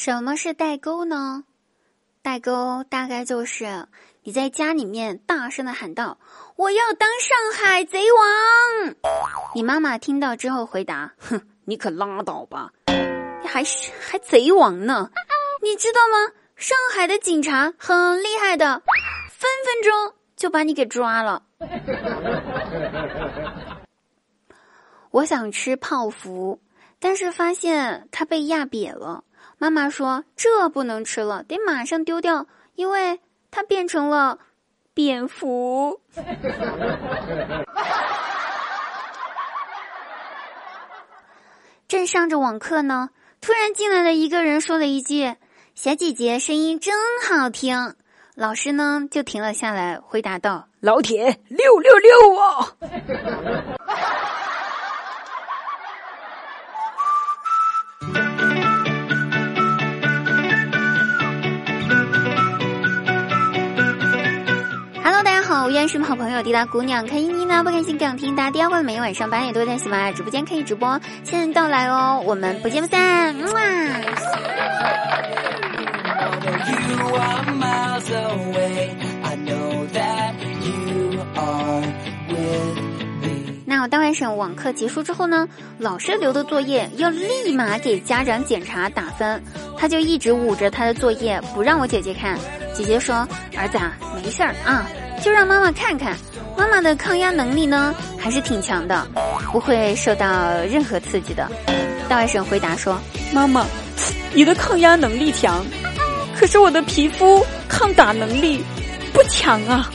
什么是代沟呢？代沟大概就是你在家里面大声的喊道：“我要当上海贼王。”你妈妈听到之后回答：“哼，你可拉倒吧，你还是还贼王呢？你知道吗？上海的警察很厉害的，分分钟就把你给抓了。”我想吃泡芙，但是发现它被压瘪了。妈妈说：“这不能吃了，得马上丢掉，因为它变成了蝙蝠。”正上着网课呢，突然进来了一个人，说了一句：“小姐姐声音真好听。”老师呢就停了下来，回答道：“老铁，六六六啊！” Hello，大家好，朋友滴答姑娘，开心呢不开心更听答。第二回每晚上八点多在喜马拉雅直播间可以直播，现在到来哦，我们不见不散。那我大外甥网课结束之后呢，老师留的作业要立马给家长检查打分，他就一直捂着他的作业不让我姐姐看。姐姐说：“儿子啊，没事儿啊，就让妈妈看看。妈妈的抗压能力呢还是挺强的，不会受到任何刺激的。”大外甥回答说：“妈妈，你的抗压能力强。”可是我的皮肤抗打能力不强啊！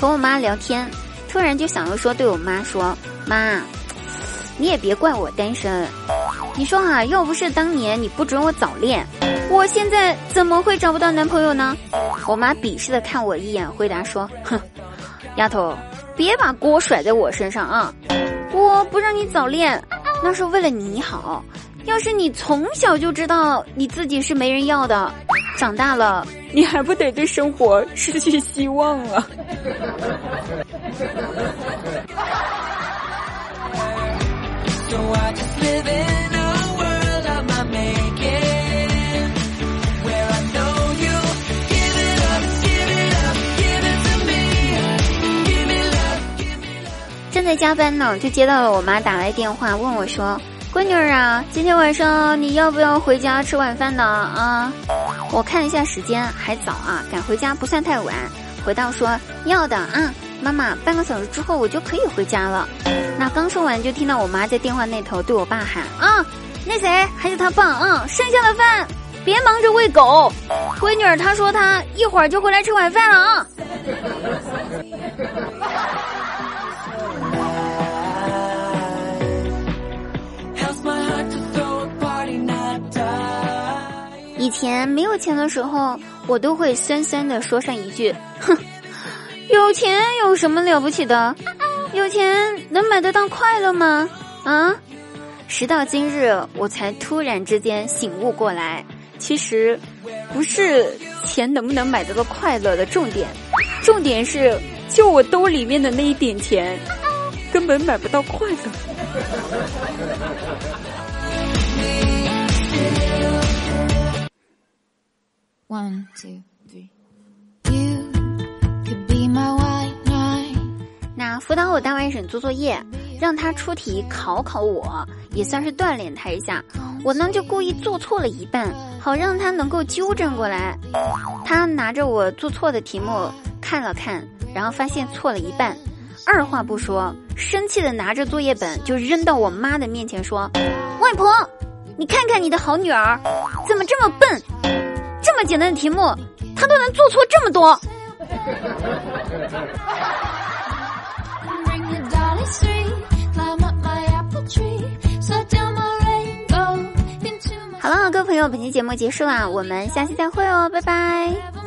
和我妈聊天，突然就想要说对我妈说：“妈，你也别怪我单身。你说哈，要不是当年你不准我早恋，我现在怎么会找不到男朋友呢？”我妈鄙视的看我一眼，回答说：“哼。”丫头，别把锅甩在我身上啊！我不让你早恋，那是为了你好。要是你从小就知道你自己是没人要的，长大了你还不得对生活失去希望啊！正在加班呢，就接到了我妈打来电话，问我说：“闺女儿啊，今天晚上你要不要回家吃晚饭呢？”啊，我看了一下时间，还早啊，赶回家不算太晚。回到说：“要的啊，妈妈，半个小时之后我就可以回家了。”那刚说完，就听到我妈在电话那头对我爸喊：“啊，那谁还是他爸啊，剩下的饭别忙着喂狗。闺女儿她说她一会儿就回来吃晚饭了啊。”以前没有钱的时候，我都会酸酸的说上一句：“哼，有钱有什么了不起的？有钱能买得到快乐吗？”啊！时到今日，我才突然之间醒悟过来，其实不是钱能不能买得到快乐的重点，重点是就我兜里面的那一点钱，根本买不到快乐。One two three. 辅导我大外甥做作业，让他出题考考我，也算是锻炼他一下。我呢就故意做错了一半，好让他能够纠正过来。他拿着我做错的题目看了看，然后发现错了一半，二话不说，生气的拿着作业本就扔到我妈的面前说：“外婆，你看看你的好女儿，怎么这么笨？”这么简单的题目，他都能做错这么多。好了，各位朋友，本期节目结束啦，我们下期再会哦，拜拜。